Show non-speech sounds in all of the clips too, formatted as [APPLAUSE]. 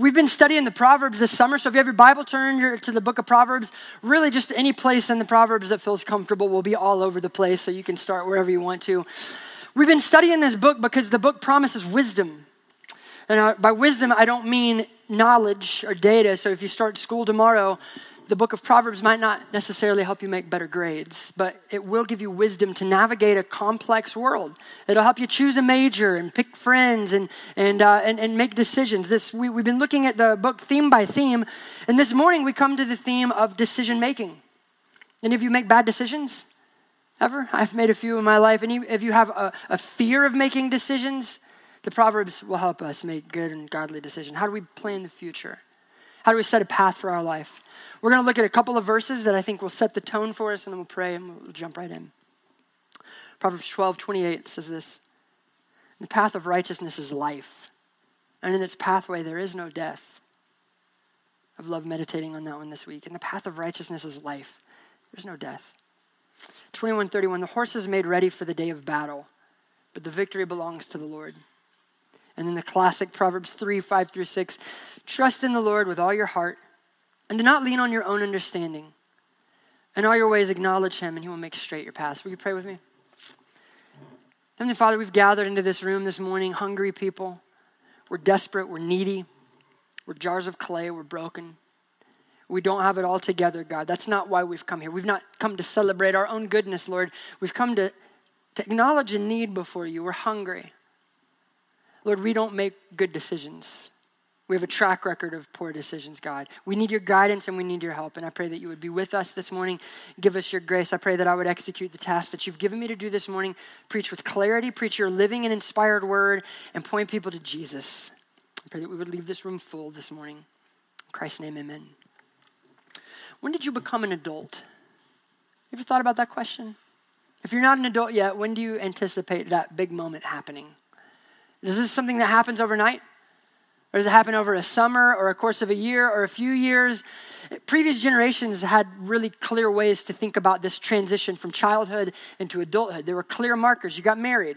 We've been studying the Proverbs this summer, so if you have your Bible, turn to the book of Proverbs. Really, just any place in the Proverbs that feels comfortable will be all over the place, so you can start wherever you want to. We've been studying this book because the book promises wisdom. And uh, by wisdom, I don't mean knowledge or data. So if you start school tomorrow, the book of Proverbs might not necessarily help you make better grades, but it will give you wisdom to navigate a complex world. It'll help you choose a major and pick friends and, and, uh, and, and make decisions. This, we, we've been looking at the book theme by theme, and this morning we come to the theme of decision making. Any of you make bad decisions? Ever? I've made a few in my life. Any if you have a, a fear of making decisions, the Proverbs will help us make good and godly decisions. How do we plan the future? How do we set a path for our life? We're going to look at a couple of verses that I think will set the tone for us, and then we'll pray and we'll jump right in. Proverbs 12, 28 says this The path of righteousness is life, and in its pathway there is no death. I've loved meditating on that one this week. And the path of righteousness is life, there's no death. 2131 The horse is made ready for the day of battle, but the victory belongs to the Lord. And then the classic Proverbs 3 5 through 6 Trust in the Lord with all your heart and do not lean on your own understanding. In all your ways, acknowledge him, and he will make straight your paths. Will you pray with me? Heavenly Father, we've gathered into this room this morning, hungry people. We're desperate, we're needy, we're jars of clay, we're broken. We don't have it all together, God. That's not why we've come here. We've not come to celebrate our own goodness, Lord. We've come to, to acknowledge a need before you. We're hungry. Lord, we don't make good decisions. We have a track record of poor decisions, God. We need your guidance and we need your help. And I pray that you would be with us this morning. Give us your grace. I pray that I would execute the task that you've given me to do this morning. Preach with clarity, preach your living and inspired word, and point people to Jesus. I pray that we would leave this room full this morning. In Christ's name, amen. When did you become an adult? You ever thought about that question? If you're not an adult yet, when do you anticipate that big moment happening? Is this something that happens overnight? Or does it happen over a summer or a course of a year or a few years? Previous generations had really clear ways to think about this transition from childhood into adulthood. There were clear markers. You got married,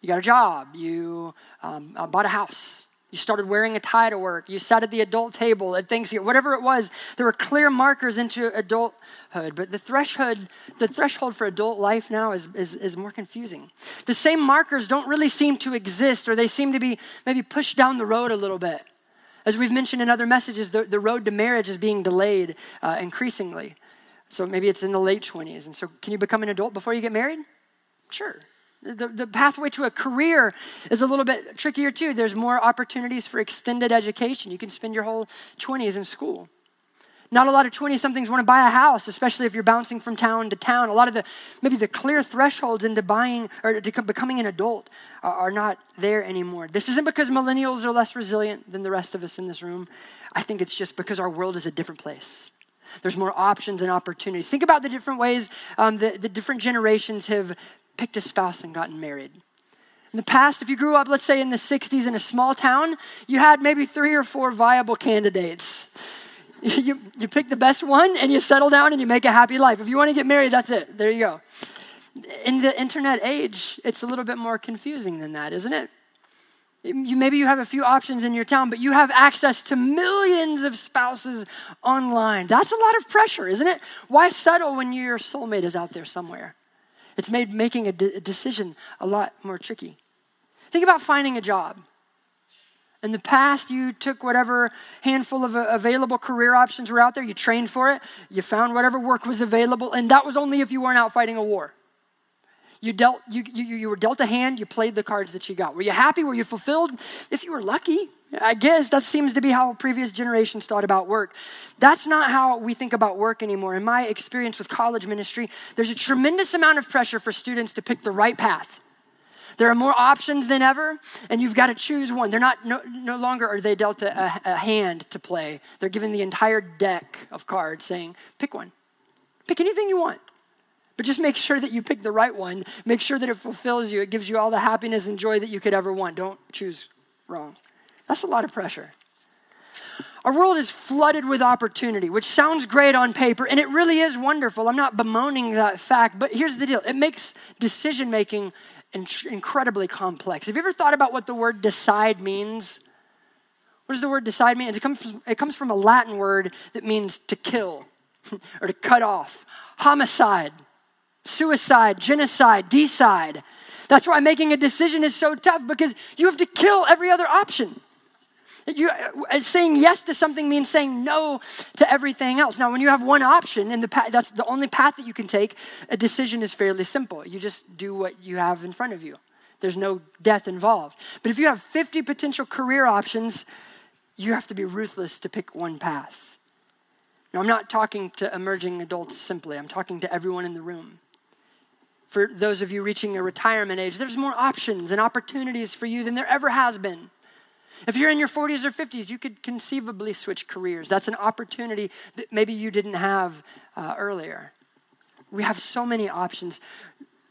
you got a job, you um, uh, bought a house, you started wearing a tie to work. You sat at the adult table at Thanksgiving. Whatever it was, there were clear markers into adulthood. But the threshold, the threshold for adult life now is, is, is more confusing. The same markers don't really seem to exist, or they seem to be maybe pushed down the road a little bit. As we've mentioned in other messages, the, the road to marriage is being delayed uh, increasingly. So maybe it's in the late 20s. And so, can you become an adult before you get married? Sure. The, the pathway to a career is a little bit trickier too. There's more opportunities for extended education. You can spend your whole 20s in school. Not a lot of 20 somethings want to buy a house, especially if you're bouncing from town to town. A lot of the, maybe the clear thresholds into buying or to becoming an adult are, are not there anymore. This isn't because millennials are less resilient than the rest of us in this room. I think it's just because our world is a different place. There's more options and opportunities. Think about the different ways um, the, the different generations have picked a spouse and gotten married. In the past, if you grew up, let's say in the 60s in a small town, you had maybe three or four viable candidates. [LAUGHS] You, you pick the best one and you settle down and you make a happy life. If you want to get married, that's it. There you go. In the internet age, it's a little bit more confusing than that, isn't it? You, maybe you have a few options in your town, but you have access to millions of spouses online. That's a lot of pressure, isn't it? Why settle when your soulmate is out there somewhere? It's made making a, de- a decision a lot more tricky. Think about finding a job. In the past, you took whatever handful of available career options were out there, you trained for it, you found whatever work was available, and that was only if you weren't out fighting a war. You, dealt, you, you, you were dealt a hand, you played the cards that you got. Were you happy? Were you fulfilled? If you were lucky, I guess that seems to be how previous generations thought about work. That's not how we think about work anymore. In my experience with college ministry, there's a tremendous amount of pressure for students to pick the right path. There are more options than ever, and you've got to choose one. They're not no, no longer are they dealt a, a hand to play. They're given the entire deck of cards, saying, "Pick one. Pick anything you want." But just make sure that you pick the right one. Make sure that it fulfills you. It gives you all the happiness and joy that you could ever want. Don't choose wrong. That's a lot of pressure. Our world is flooded with opportunity, which sounds great on paper, and it really is wonderful. I'm not bemoaning that fact, but here's the deal it makes decision making incredibly complex. Have you ever thought about what the word decide means? What does the word decide mean? It comes from, it comes from a Latin word that means to kill [LAUGHS] or to cut off. Homicide, suicide, genocide, decide. That's why making a decision is so tough because you have to kill every other option. You, uh, saying yes to something means saying no to everything else. Now, when you have one option and the path, that's the only path that you can take, a decision is fairly simple. You just do what you have in front of you. There's no death involved. But if you have 50 potential career options, you have to be ruthless to pick one path. Now, I'm not talking to emerging adults simply, I'm talking to everyone in the room. For those of you reaching a retirement age, there's more options and opportunities for you than there ever has been. If you're in your 40s or 50s, you could conceivably switch careers. That's an opportunity that maybe you didn't have uh, earlier. We have so many options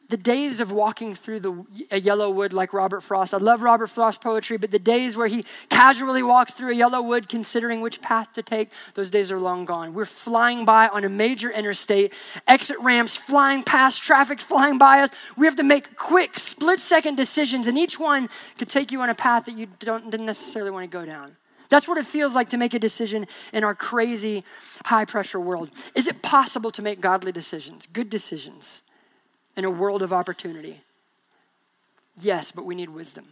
the days of walking through the, a yellow wood like Robert Frost. I love Robert Frost poetry, but the days where he casually walks through a yellow wood considering which path to take, those days are long gone. We're flying by on a major interstate, exit ramps flying past, traffic flying by us. We have to make quick, split second decisions, and each one could take you on a path that you don't, didn't necessarily want to go down. That's what it feels like to make a decision in our crazy, high pressure world. Is it possible to make godly decisions, good decisions? In a world of opportunity? Yes, but we need wisdom.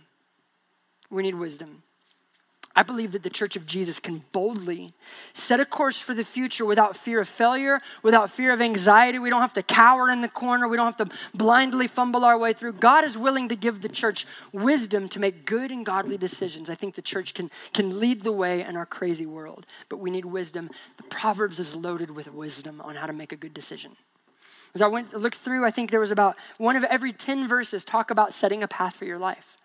We need wisdom. I believe that the church of Jesus can boldly set a course for the future without fear of failure, without fear of anxiety. We don't have to cower in the corner. We don't have to blindly fumble our way through. God is willing to give the church wisdom to make good and godly decisions. I think the church can, can lead the way in our crazy world, but we need wisdom. The Proverbs is loaded with wisdom on how to make a good decision. As I went looked through, I think there was about one of every 10 verses talk about setting a path for your life.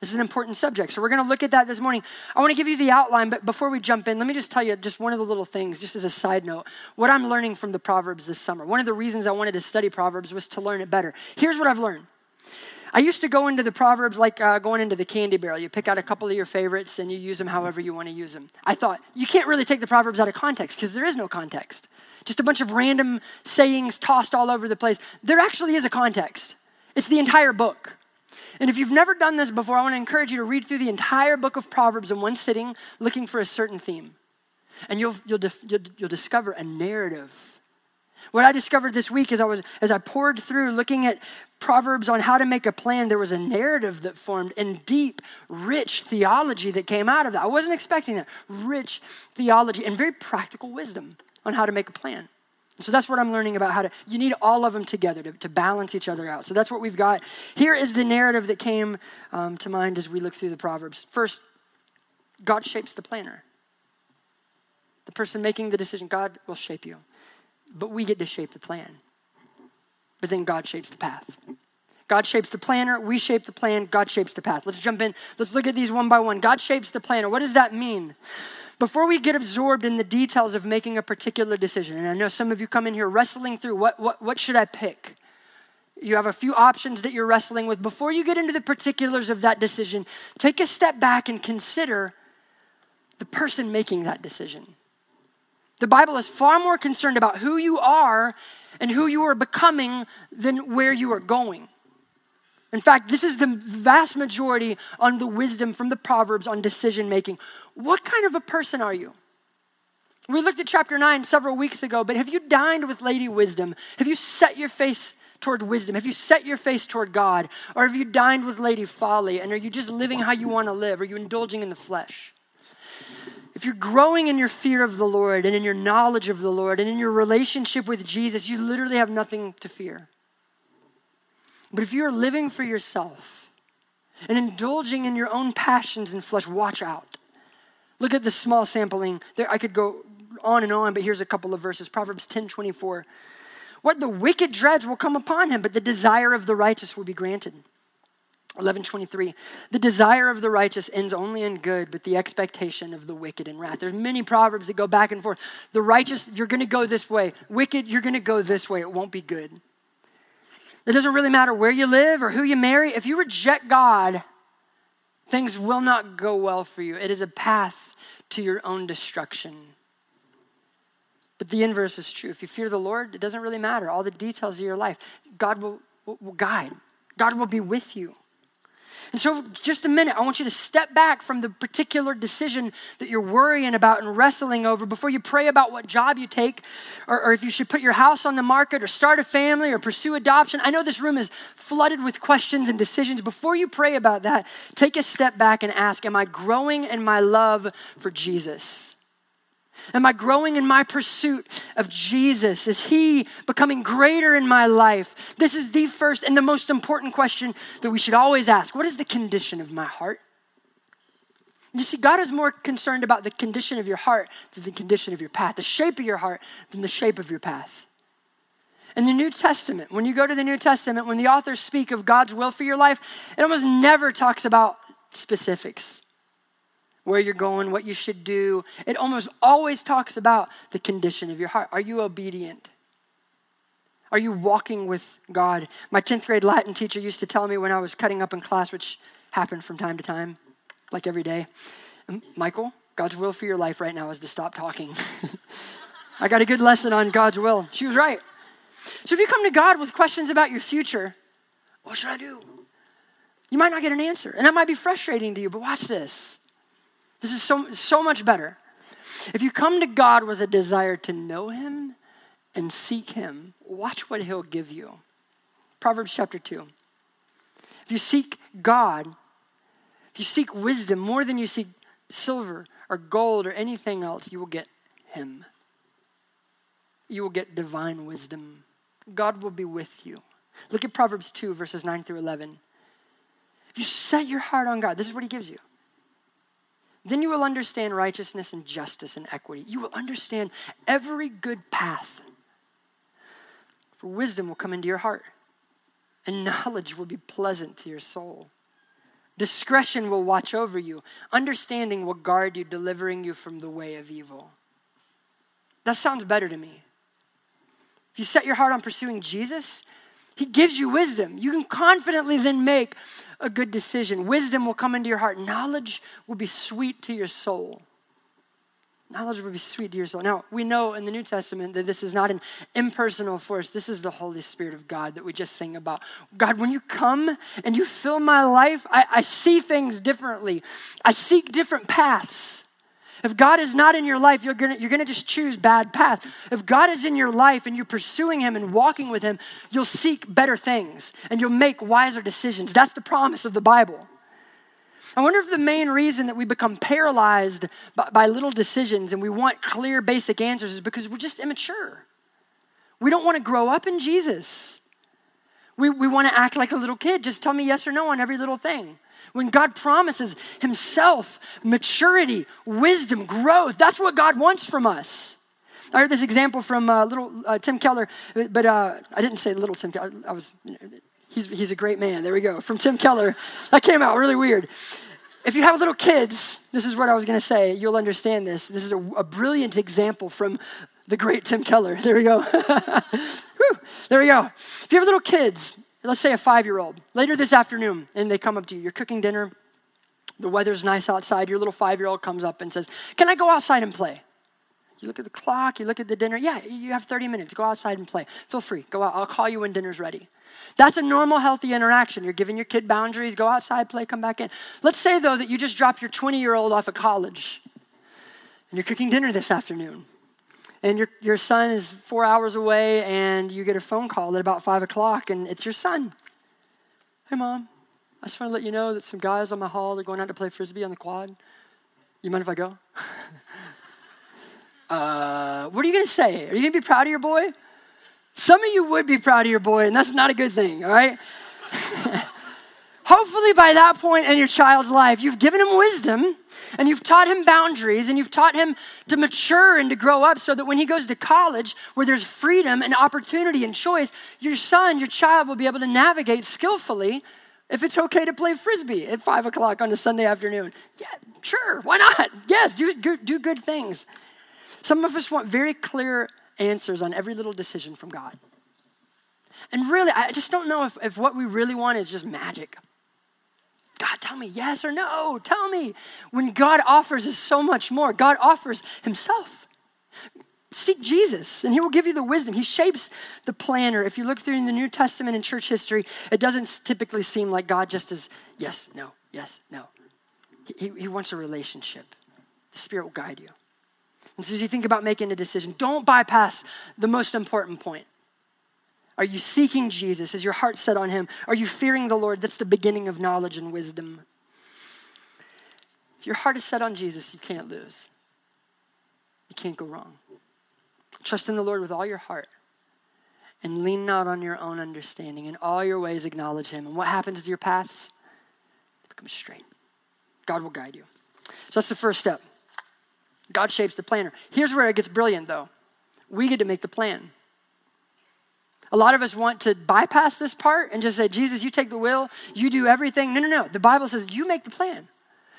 This is an important subject. So we're going to look at that this morning. I want to give you the outline, but before we jump in, let me just tell you just one of the little things, just as a side note, what I'm learning from the Proverbs this summer. One of the reasons I wanted to study Proverbs was to learn it better. Here's what I've learned. I used to go into the Proverbs like uh, going into the candy barrel. You pick out a couple of your favorites and you use them however you want to use them. I thought, you can't really take the Proverbs out of context because there is no context just a bunch of random sayings tossed all over the place. There actually is a context, it's the entire book. And if you've never done this before, I want to encourage you to read through the entire book of Proverbs in one sitting, looking for a certain theme. And you'll, you'll, you'll, you'll discover a narrative. What I discovered this week as I was as I poured through looking at Proverbs on how to make a plan, there was a narrative that formed and deep, rich theology that came out of that. I wasn't expecting that. Rich theology and very practical wisdom on how to make a plan. So that's what I'm learning about how to, you need all of them together to, to balance each other out. So that's what we've got. Here is the narrative that came um, to mind as we look through the Proverbs. First, God shapes the planner. The person making the decision, God will shape you. But we get to shape the plan. But then God shapes the path. God shapes the planner, we shape the plan, God shapes the path. Let's jump in. Let's look at these one by one. God shapes the planner. What does that mean? Before we get absorbed in the details of making a particular decision, and I know some of you come in here wrestling through what, what, what should I pick? You have a few options that you're wrestling with. Before you get into the particulars of that decision, take a step back and consider the person making that decision. The Bible is far more concerned about who you are and who you are becoming than where you are going. In fact, this is the vast majority on the wisdom from the Proverbs on decision making. What kind of a person are you? We looked at chapter 9 several weeks ago, but have you dined with Lady Wisdom? Have you set your face toward wisdom? Have you set your face toward God? Or have you dined with Lady Folly? And are you just living how you want to live? Are you indulging in the flesh? If you're growing in your fear of the Lord and in your knowledge of the Lord and in your relationship with Jesus, you literally have nothing to fear. But if you're living for yourself and indulging in your own passions and flesh, watch out. Look at the small sampling. There, I could go on and on, but here's a couple of verses. Proverbs 10 24. What the wicked dreads will come upon him, but the desire of the righteous will be granted. 1123 the desire of the righteous ends only in good but the expectation of the wicked in wrath there's many proverbs that go back and forth the righteous you're going to go this way wicked you're going to go this way it won't be good it doesn't really matter where you live or who you marry. If you reject God, things will not go well for you. It is a path to your own destruction. But the inverse is true. If you fear the Lord, it doesn't really matter. All the details of your life, God will, will, guide, God will be with you. And so, just a minute, I want you to step back from the particular decision that you're worrying about and wrestling over before you pray about what job you take, or, or, if you should put your house on the market, or start a family, or pursue adoption. I know this room is flooded with questions and decisions. Before you pray about that, take a step back and ask Am I growing in my love for Jesus? Am I growing in my pursuit of Jesus? Is He becoming greater in my life? This is the first and the most important question that we should always ask. What is the condition of my heart? You see, God is more concerned about the condition of your heart than the condition of your path, the shape of your heart than the shape of your path. In the New Testament, when you go to the New Testament, when the authors speak of God's will for your life, it almost never talks about specifics where you're going, what you should do. It almost always talks about the condition of your heart. Are you obedient? Are you walking with God? My 10th grade Latin teacher used to tell me when I was cutting up in class, which happened from time to time, like every day Michael, God's will for your life right now is to stop talking. [LAUGHS] I got a good lesson on God's will. She was right. So if you come to God with questions about your future, what should I do? You might not get an answer. And that might be frustrating to you, but watch this. This is so, so much better. If you come to God with a desire to know Him and seek Him, watch what He'll give you. Proverbs chapter 2. If you seek God, if you seek wisdom more than you seek silver or gold or anything else, you will get Him. You will get divine wisdom. God will be with you. Look at Proverbs 2, verses 9 through 11. If you set your heart on God, this is what He gives you. Then you will understand righteousness and justice and equity. You will understand every good path. For wisdom will come into your heart, and knowledge will be pleasant to your soul. Discretion will watch over you. Understanding will guard you, delivering you from the way of evil. That sounds better to me. If you set your heart on pursuing Jesus, he gives you wisdom. You can confidently then make a good decision. Wisdom will come into your heart. Knowledge will be sweet to your soul. Knowledge will be sweet to your soul. Now, we know in the New Testament that this is not an impersonal force. This is the Holy Spirit of God that we just sing about. God, when you come and you fill my life, I, I see things differently. I seek different paths. If God is not in your life, you're gonna, you're gonna just choose bad path. If God is in your life and you're pursuing Him and walking with Him, you'll seek better things and you'll make wiser decisions. That's the promise of the Bible. I wonder if the main reason that we become paralyzed by, by little decisions and we want clear, basic answers is because we're just immature. We don't want to grow up in Jesus. We, we want to act like a little kid. Just tell me yes or no on every little thing. When God promises Himself, maturity, wisdom, growth, that's what God wants from us. I heard this example from uh, little uh, Tim Keller, but uh, I didn't say little Tim Keller. I was, he's, he's a great man. There we go. From Tim Keller. That came out really weird. If you have little kids, this is what I was going to say. You'll understand this. This is a, a brilliant example from the great Tim Keller. There we go. [LAUGHS] there we go. If you have little kids, let's say a five year old, later this afternoon, and they come up to you, you're cooking dinner, the weather's nice outside, your little five year old comes up and says, Can I go outside and play? You look at the clock, you look at the dinner. Yeah, you have 30 minutes. Go outside and play. Feel free. Go out. I'll call you when dinner's ready. That's a normal, healthy interaction. You're giving your kid boundaries. Go outside, play, come back in. Let's say, though, that you just dropped your 20 year old off of college and you're cooking dinner this afternoon and your, your son is four hours away and you get a phone call at about five o'clock and it's your son. Hey, mom, I just want to let you know that some guys on my hall, they're going out to play frisbee on the quad. You mind if I go? [LAUGHS] uh, what are you going to say? Are you going to be proud of your boy? Some of you would be proud of your boy, and that's not a good thing, all right? [LAUGHS] Hopefully, by that point in your child's life, you've given him wisdom and you've taught him boundaries and you've taught him to mature and to grow up so that when he goes to college where there's freedom and opportunity and choice, your son, your child will be able to navigate skillfully if it's okay to play frisbee at five o'clock on a Sunday afternoon. Yeah, sure, why not? Yes, do, do good things. Some of us want very clear answers on every little decision from God. And really, I just don't know if, if what we really want is just magic. God, tell me yes or no. Tell me. When God offers us so much more, God offers Himself. seek Jesus and he will give you the wisdom. He shapes the planner. If you look through in the New Testament and church history, it doesn't typically seem like God just is yes, no, yes, no. He, he wants a relationship. The Spirit will guide you. And so as you think about making a decision, don't bypass the most important point. Are you seeking Jesus? Is your heart set on him? Are you fearing the Lord? That's the beginning of knowledge and wisdom. If your heart is set on Jesus, you can't lose. You can't go wrong. Trust in the Lord with all your heart and lean not on your own understanding. In all your ways, acknowledge him. And what happens to your paths? They become straight. God will guide you. So that's the first step. God shapes the planner. Here's where it gets brilliant, though. We get to make the plan. A lot of us want to bypass this part and just say, Jesus, you take the will, you do everything. No, no, no. The Bible says you make the plan.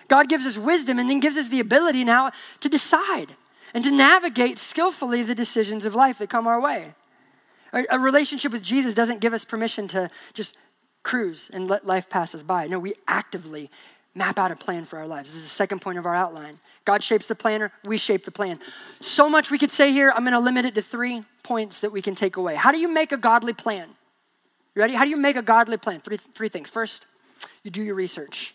God gives us wisdom and then gives us the ability now to decide and to navigate skillfully the decisions of life that come our way. A, a relationship with Jesus doesn't give us permission to just cruise and let life pass us by. No, we actively map out a plan for our lives. This is the second point of our outline. God shapes the planner, we shape the plan. So much we could say here. I'm going to limit it to three points that we can take away. How do you make a godly plan? You ready? How do you make a godly plan? Three, three things. First, you do your research.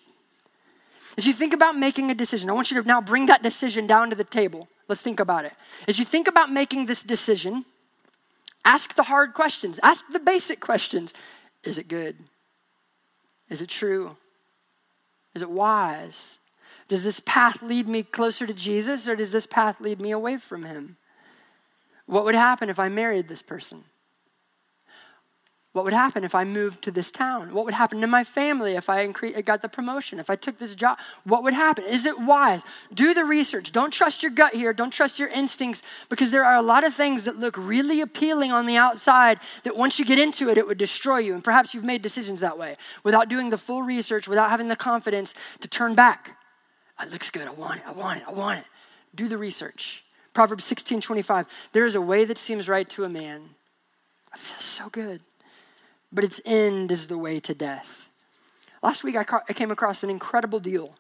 As you think about making a decision, I want you to now bring that decision down to the table. Let's think about it. As you think about making this decision, ask the hard questions, ask the basic questions. Is it good? Is it true? Is it wise? Does this path lead me closer to Jesus or does this path lead me away from him? What would happen if I married this person? What would happen if I moved to this town? What would happen to my family if I incre- got the promotion? If I took this job? What would happen? Is it wise? Do the research. Don't trust your gut here. Don't trust your instincts because there are a lot of things that look really appealing on the outside that once you get into it, it would destroy you. And perhaps you've made decisions that way without doing the full research, without having the confidence to turn back. It looks good. I want it. I want it. I want it. Do the research. Proverbs 16 25. There is a way that seems right to a man. I feel so good but its end is the way to death. Last week, I, ca- I came across an incredible deal.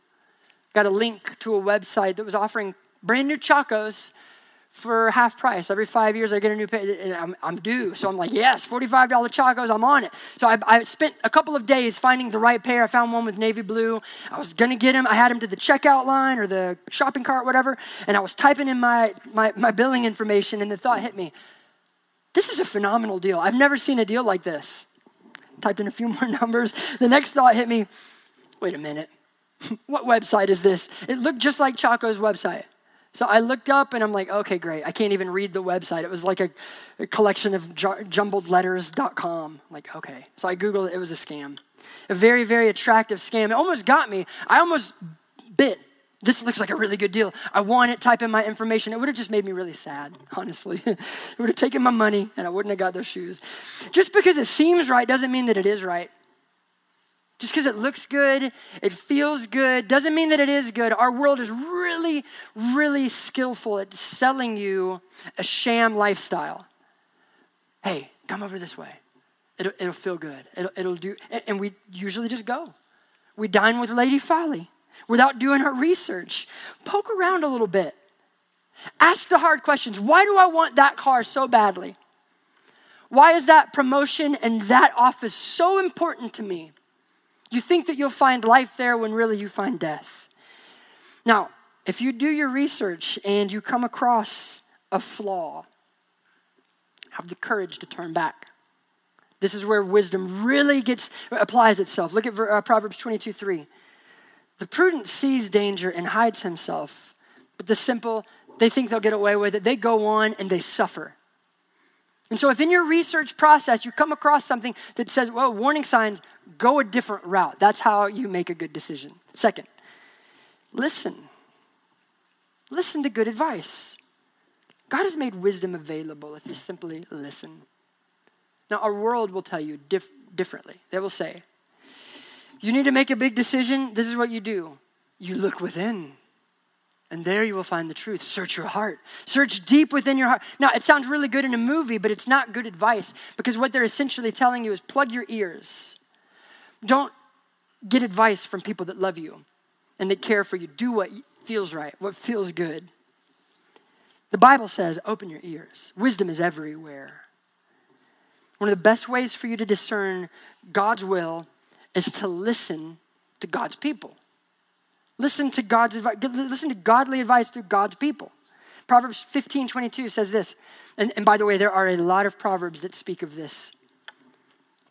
Got a link to a website that was offering brand new Chacos for half price. Every five years, I get a new pay. I'm, I'm due. So I'm like, yes, $45 Chacos, I'm on it. So I, I, spent a couple of days finding the right pair. I found one with navy blue. I was going to get them. I had them to the checkout line or the shopping cart, whatever. And I was typing in my, my, my billing information, and the thought hit me this is a phenomenal deal. I've never seen a deal like this typed in a few [LAUGHS] more numbers. The next thought hit me wait a minute. [LAUGHS] what website is this? It looked just like Chaco's website. So I looked up and I'm like, okay, great. I can't even read the website. It was like a, a collection of ju- jumbled letters.com. Like, okay. So I Googled it. It was a scam. A very, very attractive scam. It almost got me. I almost bit this looks like a really good deal. I want it, type in my information. It would have just made me really sad, [LAUGHS] honestly. it would have taken my money and I wouldn't have got those shoes. Just because it seems right doesn't mean that it is right. Just because it looks good, it feels good, doesn't mean that it is good. Our world is really, really skillful at selling you a sham lifestyle. Hey, come over this way. It'll, it'll feel good. It'll, it'll do, and we usually just go. We dine with Lady Folly without doing our research. Poke around a little bit. Ask the hard questions. Why do I want that car so badly? Why is that promotion and that office so important to me? You think that you'll find life there when really you find death. Now, if you do your research and you come across a flaw, have the courage to turn back. This is where wisdom really gets applies itself. Look at uh, Proverbs 22 3. The prudent sees danger and hides himself, but the simple, they think they'll get away with it. They go on and they suffer. And so, if in your research process you come across something that says, well, warning signs, go a different route. That's how you make a good decision. Second, listen. Listen to good advice. God has made wisdom available if you simply listen. Now, our world will tell you dif- differently. They will say, you need to make a big decision. This is what you do you look within. And there you will find the truth. Search your heart. Search deep within your heart. Now, it sounds really good in a movie, but it's not good advice because what they're essentially telling you is plug your ears. Don't get advice from people that love you and that care for you. Do what feels right, what feels good. The Bible says, open your ears. Wisdom is everywhere. One of the best ways for you to discern God's will is to listen to God's people. Listen to God's advice, listen to godly advice through God's people. Proverbs 15, 22 says this. And, and by the way, there are a lot of proverbs that speak of this.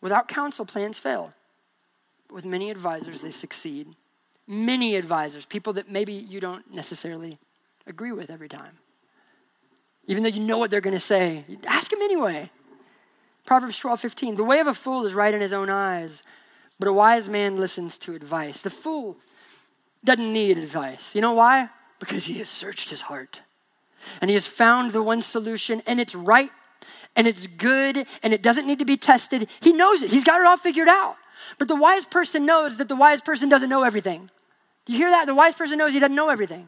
Without counsel, plans fail. With many advisors, they succeed. Many advisors, people that maybe you don't necessarily agree with every time. Even though you know what they're going to say, ask them anyway. Proverbs 12, 15. The way of a fool is right in his own eyes, but a wise man listens to advice. The fool doesn't need advice. You know why? Because he has searched his heart and he has found the one solution, and it's right and it's good and it doesn't need to be tested. He knows it, he's got it all figured out. But the wise person knows that the wise person doesn't know everything. Do you hear that? The wise person knows he doesn't know everything.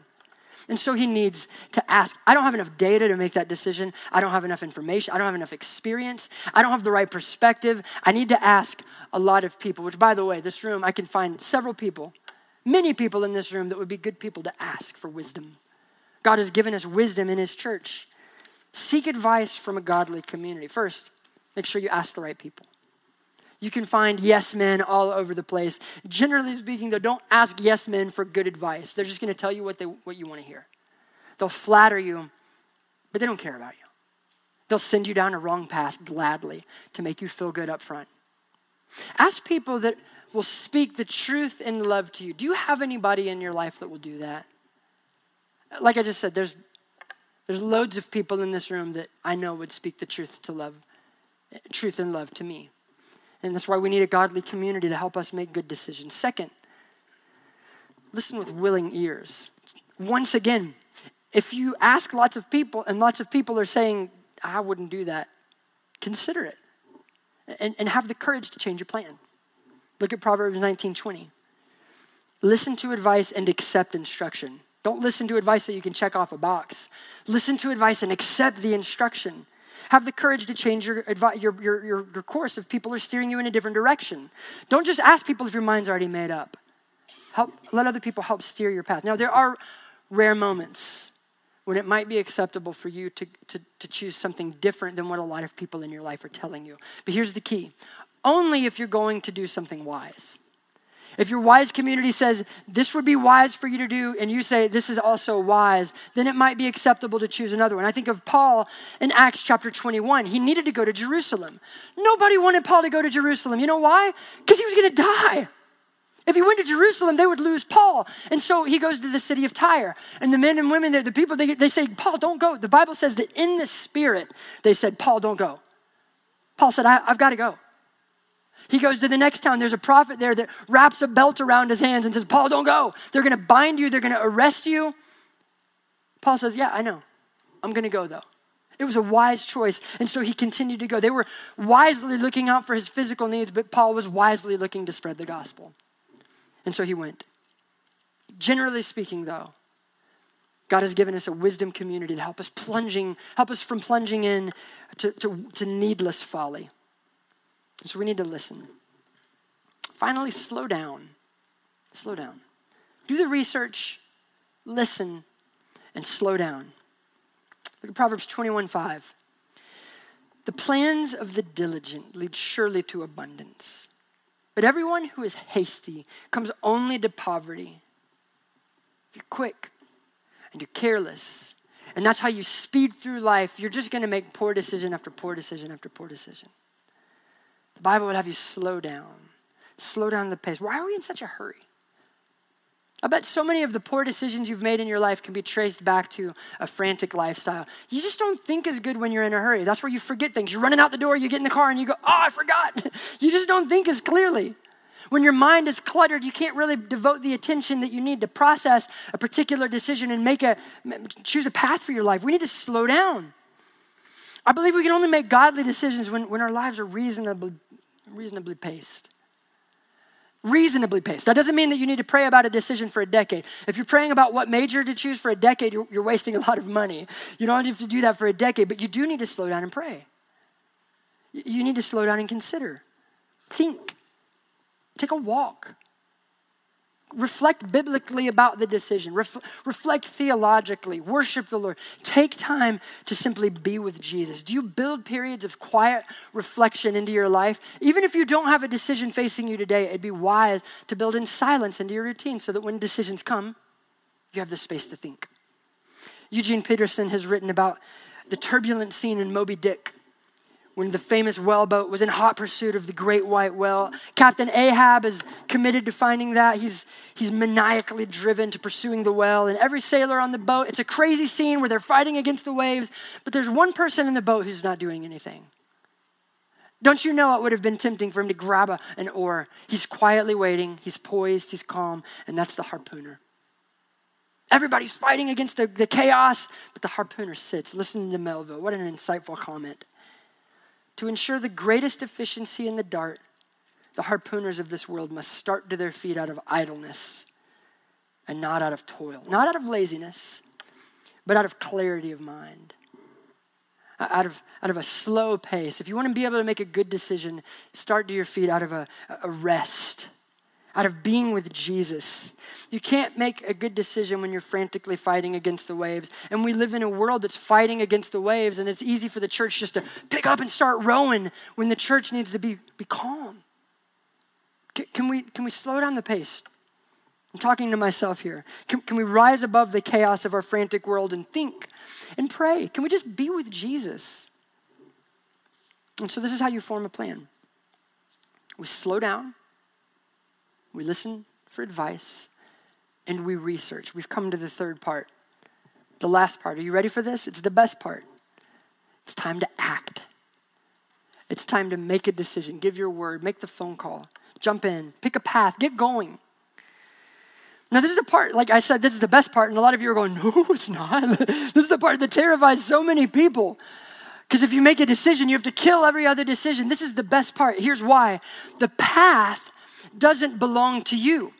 And so he needs to ask. I don't have enough data to make that decision. I don't have enough information. I don't have enough experience. I don't have the right perspective. I need to ask a lot of people, which, by the way, this room, I can find several people, many people in this room that would be good people to ask for wisdom. God has given us wisdom in his church. Seek advice from a godly community. First, make sure you ask the right people. You can find yes men all over the place. Generally speaking, though, don't ask yes men for good advice. They're just going to tell you what, they, what you want to hear. They'll flatter you, but they don't care about you. They'll send you down a wrong path gladly to make you feel good up front. Ask people that will speak the truth in love to you. Do you have anybody in your life that will do that? Like I just said, there's, there's loads of people in this room that I know would speak the truth to love, truth and love to me. And that's why we need a godly community to help us make good decisions. Second, listen with willing ears. Once again, if you ask lots of people and lots of people are saying, I wouldn't do that, consider it and, and have the courage to change your plan. Look at Proverbs 19 20. Listen to advice and accept instruction. Don't listen to advice so you can check off a box. Listen to advice and accept the instruction. Have the courage to change your, your, your, your, course if people are steering you in a different direction. Don't just ask people if your mind's already made up. Help, let other people help steer your path. Now, there are rare moments when it might be acceptable for you to, to, to choose something different than what a lot of people in your life are telling you. But here's the key only if you're going to do something wise. If your wise community says this would be wise for you to do, and you say this is also wise, then it might be acceptable to choose another one. I think of Paul in Acts chapter 21. He needed to go to Jerusalem. Nobody wanted Paul to go to Jerusalem. You know why? Because he was going to die. If he went to Jerusalem, they would lose Paul. And so he goes to the city of Tyre. And the men and women there, the people, they, they say, Paul, don't go. The Bible says that in the spirit, they said, Paul, don't go. Paul said, I've got to go. He goes to the next town. There's a prophet there that wraps a belt around his hands and says, Paul, don't go. They're going to bind you, they're going to arrest you. Paul says, Yeah, I know. I'm going to go though. It was a wise choice. And so he continued to go. They were wisely looking out for his physical needs, but Paul was wisely looking to spread the gospel. And so he went. Generally speaking, though, God has given us a wisdom community to help us plunging, help us from plunging in to, to, to needless folly. So we need to listen. Finally, slow down. Slow down. Do the research, listen, and slow down. Look at Proverbs 21 5. The plans of the diligent lead surely to abundance, but everyone who is hasty comes only to poverty. If you're quick and you're careless, and that's how you speed through life, you're just going to make poor decision after poor decision after poor decision. The Bible would have you slow down, slow down the pace. Why are we in such a hurry? I bet so many of the poor decisions you've made in your life can be traced back to a frantic lifestyle. You just don't think as good when you're in a hurry. That's where you forget things. You're running out the door, you get in the car, and you go, Oh, I forgot. [LAUGHS] you just don't think as clearly. When your mind is cluttered, you can't really devote the attention that you need to process a particular decision and make a choose a path for your life. We need to slow down. I believe we can only make godly decisions when, when our lives are reasonably reasonably paced. Reasonably paced. That doesn't mean that you need to pray about a decision for a decade. If you're praying about what major to choose for a decade, you're, you're wasting a lot of money. You don't have to do that for a decade, but you do need to slow down and pray. You need to slow down and consider. Think. Take a walk. Reflect biblically about the decision, Ref- reflect theologically, worship the Lord. Take time to simply be with Jesus. Do you build periods of quiet reflection into your life? Even if you don't have a decision facing you today, it'd be wise to build in silence into your routine so that when decisions come, you have the space to think. Eugene Peterson has written about the turbulent scene in Moby Dick when the famous whaleboat was in hot pursuit of the great white whale. Captain Ahab is committed to finding that. He's, he's maniacally driven to pursuing the whale, and every sailor on the boat, it's a crazy scene where they're fighting against the waves, but there's one person in the boat who's not doing anything. Don't you know it would have been tempting for him to grab a, an oar? He's quietly waiting, he's poised, he's calm, and that's the harpooner. Everybody's fighting against the, the chaos, but the harpooner sits listening to Melville. What an insightful comment. To ensure the greatest efficiency in the dart, the harpooners of this world must start to their feet out of idleness and not out of toil, not out of laziness, but out of clarity of mind, out of, out of a slow pace. If you want to be able to make a good decision, start to your feet out of a, a rest out of being with Jesus. You can't make a good decision when you're frantically fighting against the waves. And we live in a world that's fighting against the waves, and it's easy for the church just to pick up and start rowing when the church needs to be, be calm. Can, can we, can we slow down the pace? I'm talking to myself here. Can, can we rise above the chaos of our frantic world and think and pray? Can we just be with Jesus? And so, this is how you form a plan. We slow down we listen for advice, and we research. We've come to the third part, the last part. Are you ready for this? It's the best part. It's time to act. It's time to make a decision, give your word, make the phone call, jump in, pick a path, get going. Now, this is the part, like I said, this is the best part, and a lot of you are going, [LAUGHS] no, it's not. [LAUGHS] this is the part that terrifies so many people. Because if you make a decision, you have to kill every other decision. This is the best part. Here's why the path doesn't belong to you.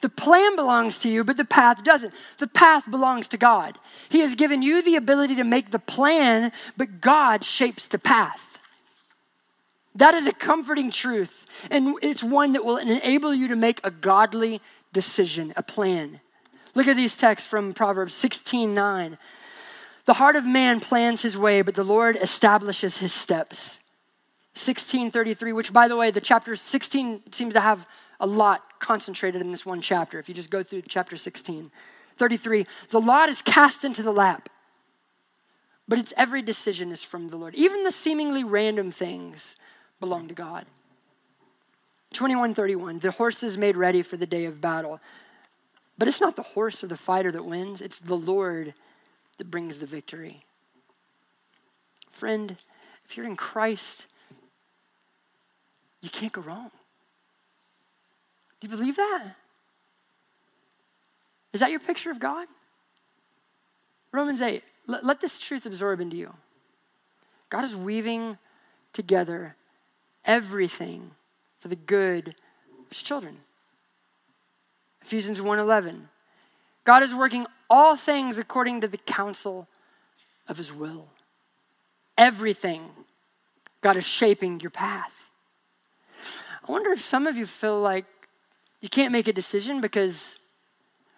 The plan belongs to you, but the path doesn't. The path belongs to God. He has given you the ability to make the plan, but God shapes the path. That is a comforting truth, and it's one that will enable you to make a godly decision, a plan. Look at these texts from Proverbs 16 9. The heart of man plans his way, but the Lord establishes his steps. 1633, which, by the way, the chapter 16 seems to have a lot concentrated in this one chapter. If you just go through chapter 16, 33, the lot is cast into the lap, but its every decision is from the Lord. Even the seemingly random things belong to God. 2131, the horse is made ready for the day of battle. But it's not the horse or the fighter that wins, it's the Lord that brings the victory. Friend, if you're in Christ, you can't go wrong. Do you believe that? Is that your picture of God? Romans 8, let, let this truth absorb into you. God is weaving together everything for the good of his children. Ephesians 1:11. God is working all things according to the counsel of his will. Everything God is shaping your path. I wonder if some of you feel like you can't make a decision because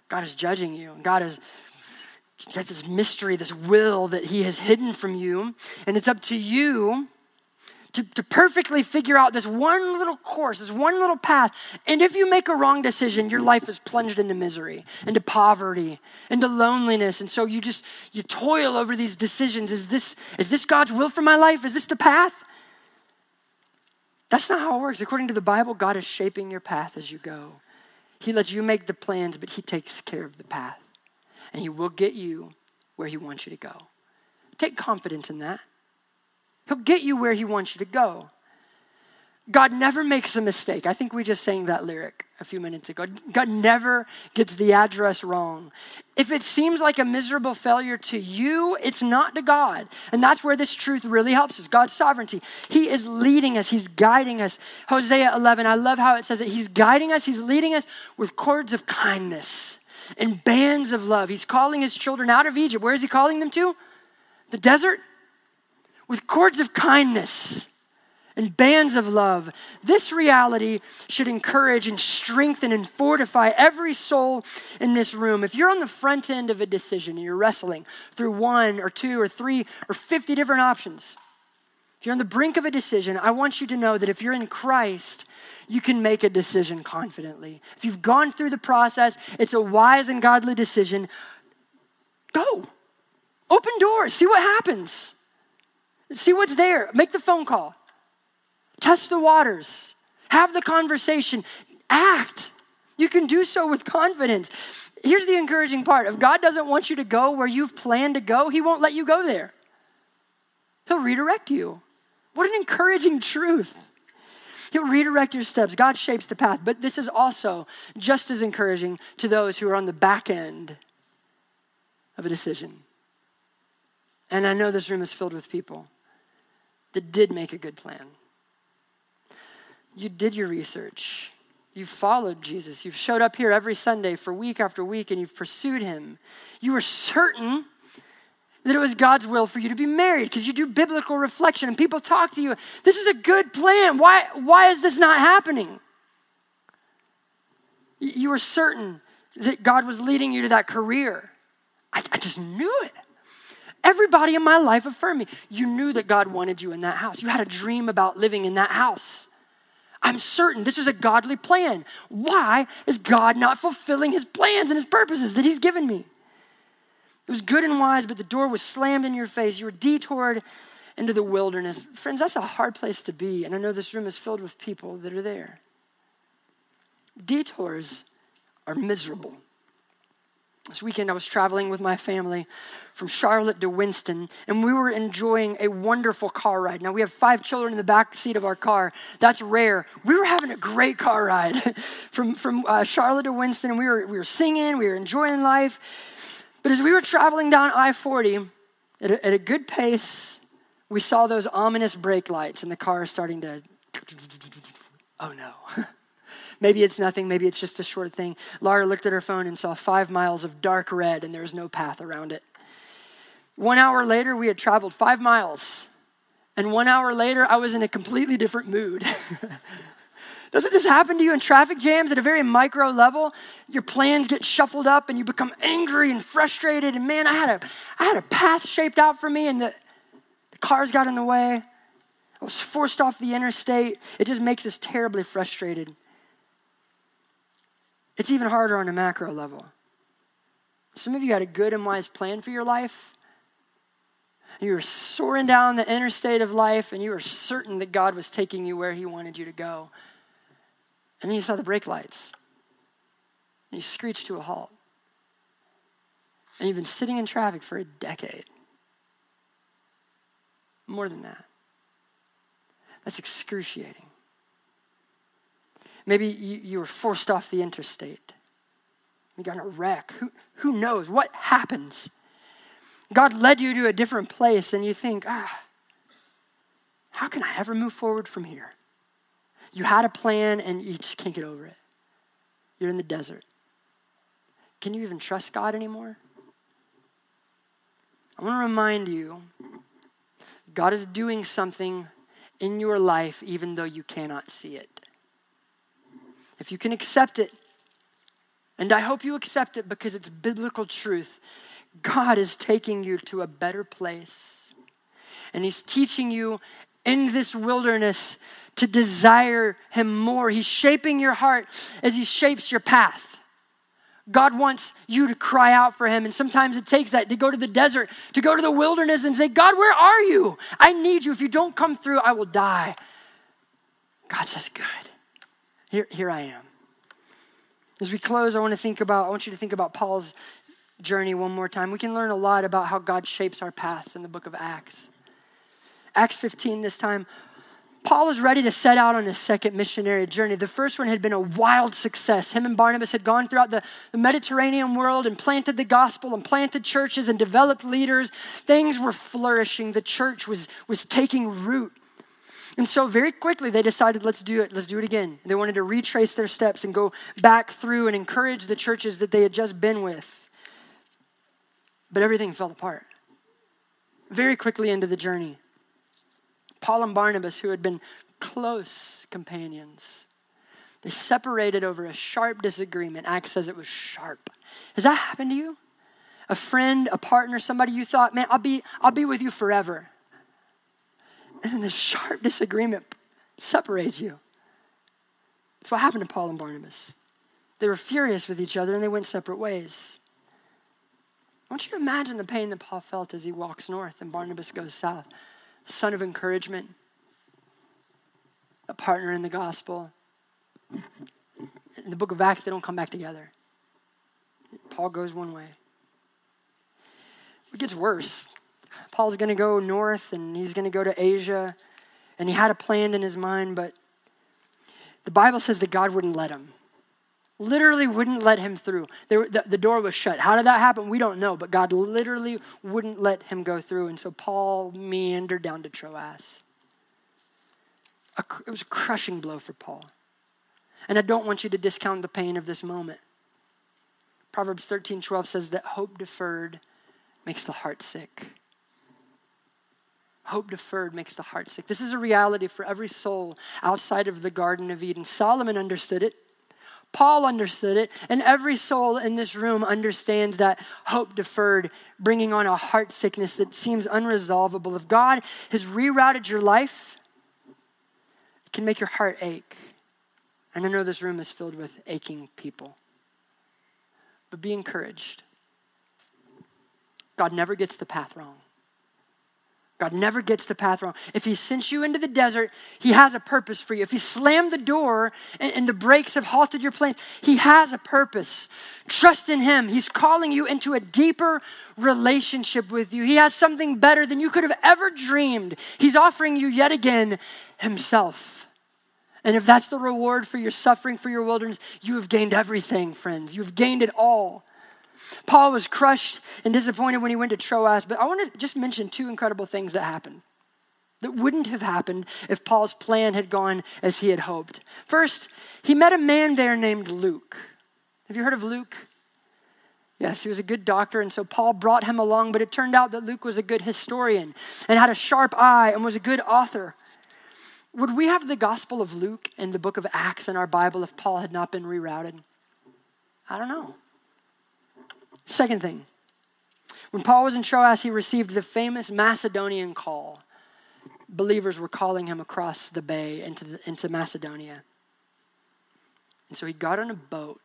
God is judging you. And God is got this mystery, this will that He has hidden from you. And it's up to you to, to perfectly figure out this one little course, this one little path. And if you make a wrong decision, your life is plunged into misery, into poverty, into loneliness. And so you just you toil over these decisions. Is this is this God's will for my life? Is this the path? That's not how it works. According to the Bible, God is shaping your path as you go. He lets you make the plans, but He takes care of the path. And He will get you where He wants you to go. Take confidence in that. He'll get you where He wants you to go. God never makes a mistake. I think we just sang that lyric a few minutes ago. God never gets the address wrong. If it seems like a miserable failure to you, it's not to God. And that's where this truth really helps us God's sovereignty. He is leading us, He's guiding us. Hosea 11, I love how it says that He's guiding us, He's leading us with cords of kindness and bands of love. He's calling His children out of Egypt. Where is He calling them to? The desert? With cords of kindness and bands of love. This reality should encourage and strengthen and fortify every soul in this room. If you're on the front end of a decision and you're wrestling through one or two or three or 50 different options, if you're on the brink of a decision, I want you to know that if you're in Christ, you can make a decision confidently. If you've gone through the process, it's a wise and godly decision. Go. Open doors, see what happens. See what's there. Make the phone call. Test the waters. Have the conversation. Act. You can do so with confidence. Here's the encouraging part if God doesn't want you to go where you've planned to go, He won't let you go there. He'll redirect you. What an encouraging truth. He'll redirect your steps. God shapes the path. But this is also just as encouraging to those who are on the back end of a decision. And I know this room is filled with people that did make a good plan. You did your research. You've followed Jesus. You've showed up here every Sunday for week after week and you've pursued him. You were certain that it was God's will for you to be married because you do biblical reflection and people talk to you. This is a good plan. Why, why is this not happening? You were certain that God was leading you to that career. I, I just knew it. Everybody in my life affirmed me. You knew that God wanted you in that house. You had a dream about living in that house. I'm certain this was a godly plan. Why is God not fulfilling his plans and his purposes that he's given me? It was good and wise, but the door was slammed in your face. You were detoured into the wilderness. Friends, that's a hard place to be, and I know this room is filled with people that are there. Detours are miserable. This weekend, I was traveling with my family from Charlotte to Winston, and we were enjoying a wonderful car ride. Now, we have five children in the back seat of our car. That's rare. We were having a great car ride [LAUGHS] from, from uh, Charlotte to Winston, and we were, we were singing, we were enjoying life. But as we were traveling down I 40 at at a good pace, we saw those ominous brake lights, and the car is starting to. [LAUGHS] Oh no. [LAUGHS] Maybe it's nothing, maybe it's just a short thing. Laura looked at her phone and saw five miles of dark red, and there was no path around it. One hour later, we had traveled five miles. And one hour later, I was in a completely different mood. [LAUGHS] Doesn't this happen to you in traffic jams at a very micro level? Your plans get shuffled up and you become angry and frustrated. And man, I had a, I had a path shaped out for me, and the, the cars got in the way. I was forced off the interstate. It just makes us terribly frustrated. It's even harder on a macro level. Some of you had a good and wise plan for your life. You were soaring down the interstate of life and you were certain that God was taking you where He wanted you to go. And then you saw the brake lights. And you screeched to a halt. And you've been sitting in traffic for a decade. More than that. That's excruciating. Maybe you, you were forced off the interstate. You got in a wreck. Who, who knows? What happens? God led you to a different place, and you think, ah, how can I ever move forward from here? You had a plan, and you just can't get over it. You're in the desert. Can you even trust God anymore? I want to remind you God is doing something in your life even though you cannot see it if you can accept it, and I hope you accept it because it's biblical truth, God is taking you to a better place. And He's teaching you in this wilderness to desire Him more. He's shaping your heart as He shapes your path. God wants you to cry out for Him. And sometimes it takes that to go to the desert, to go to the wilderness and say, God, where are you? I need you. If you don't come through, I will die. God says, Good here, here I am. As we close, I want to think about, I want you to think about Paul's journey one more time. We can learn a lot about how God shapes our paths in the book of Acts. Acts 15, this time, Paul is ready to set out on his second missionary journey. The first one had been a wild success. Him and Barnabas had gone throughout the, the, Mediterranean world and planted the gospel and planted churches and developed leaders. Things were flourishing. The church was, was taking root. And so very quickly they decided, let's do it, let's do it again. They wanted to retrace their steps and go back through and encourage the churches that they had just been with. But everything fell apart. Very quickly into the journey. Paul and Barnabas, who had been close companions, they separated over a sharp disagreement. Acts says it was sharp. Has that happened to you? A friend, a partner, somebody you thought, man, I'll be, I'll be with you forever. And then the sharp disagreement separates you. That's what happened to Paul and Barnabas. They were furious with each other and they went separate ways. I want you to imagine the pain that Paul felt as he walks north and Barnabas goes south. Son of encouragement, a partner in the gospel. In the book of Acts, they don't come back together. Paul goes one way. It gets worse. Paul's going to go north and he's going to go to Asia. And he had a plan in his mind, but the Bible says that God wouldn't let him literally wouldn't let him through. There, the, the, door was shut. How did that happen? We don't know, but God literally wouldn't let him go through. And so Paul meandered down to Troas. A, it was a crushing blow for Paul. And I don't want you to discount the pain of this moment. Proverbs 13 12 says that hope deferred makes the heart sick. Hope deferred makes the heart sick. This is a reality for every soul outside of the Garden of Eden. Solomon understood it. Paul understood it, and every soul in this room understands that hope deferred, bringing on a heart sickness that seems unresolvable. If God has rerouted your life, it can make your heart ache. And I know this room is filled with aching people. But be encouraged. God never gets the path wrong. God never gets the path wrong. If He sent you into the desert, He has a purpose for you. If He slammed the door and, and, the brakes have halted your plans, He has a purpose. Trust in Him. He's calling you into a deeper relationship with you. He has something better than you could have ever dreamed. He's offering you yet again Himself. And if that's the reward for your suffering, for your wilderness, you have gained everything, friends. You've gained it all. Paul was crushed and disappointed when he went to Troas, but I want to just mention two incredible things that happened that wouldn't have happened if Paul's plan had gone as he had hoped. First, he met a man there named Luke. Have you heard of Luke? Yes, he was a good doctor, and so Paul brought him along, but it turned out that Luke was a good historian and had a sharp eye and was a good author. Would we have the Gospel of Luke and the book of Acts in our Bible if Paul had not been rerouted? I don't know. Second thing, when Paul was in Troas, he received the famous Macedonian call. Believers were calling him across the bay into, the, into Macedonia. And so he got on a boat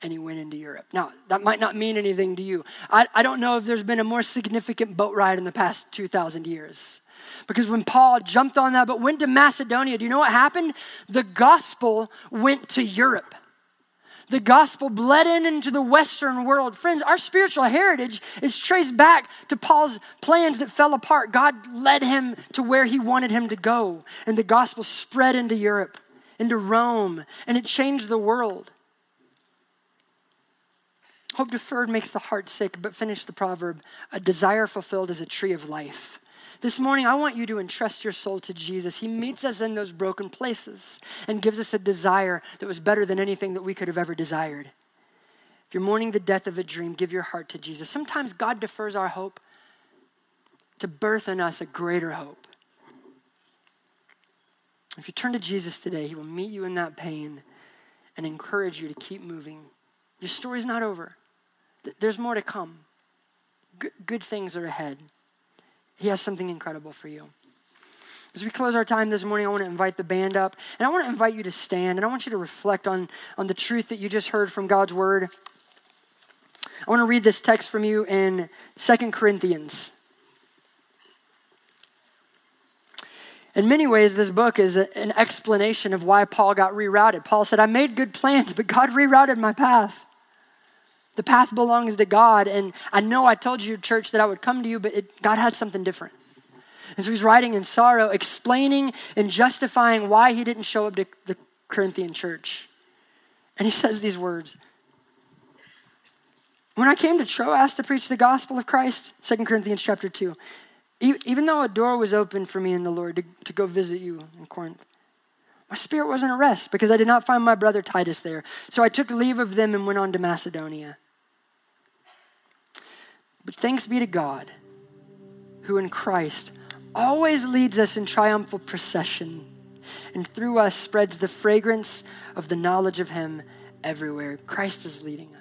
and he went into Europe. Now, that might not mean anything to you. I, I don't know if there's been a more significant boat ride in the past 2,000 years. Because when Paul jumped on that boat, went to Macedonia, do you know what happened? The gospel went to Europe the gospel bled in into the Western world. Friends, our spiritual heritage is traced back to Paul's plans that fell apart. God led him to where he wanted him to go, and the gospel spread into Europe, into Rome, and it changed the world. Hope deferred makes the heart sick, but finish the proverb a desire fulfilled is a tree of life. This morning, I want you to entrust your soul to Jesus. He meets us in those broken places and gives us a desire that was better than anything that we could have ever desired. If you're mourning the death of a dream, give your heart to Jesus. Sometimes God defers our hope to birth in us a greater hope. If you turn to Jesus today, He will meet you in that pain and encourage you to keep moving. Your story's not over, there's more to come. Good, good things are ahead. He has something incredible for you. As we close our time this morning, I want to invite the band up, and I want to invite you to stand, and I want you to reflect on, on the truth that you just heard from God's word. I want to read this text from you in Second Corinthians. In many ways, this book is a, an explanation of why Paul got rerouted. Paul said, I made good plans, but God rerouted my path. The path belongs to God. And I know I told you, church, that I would come to you, but it, God had something different. And so he's writing in sorrow, explaining and justifying why he didn't show up to the Corinthian church. And he says these words When I came to Troas to preach the gospel of Christ, 2 Corinthians chapter 2, even though a door was open for me in the Lord to, to go visit you in Corinth, my spirit wasn't at rest because I did not find my brother Titus there. So I took leave of them and went on to Macedonia. But thanks be to God, who in Christ always leads us in triumphal procession, and through us spreads the fragrance of the knowledge of Him everywhere. Christ is leading us.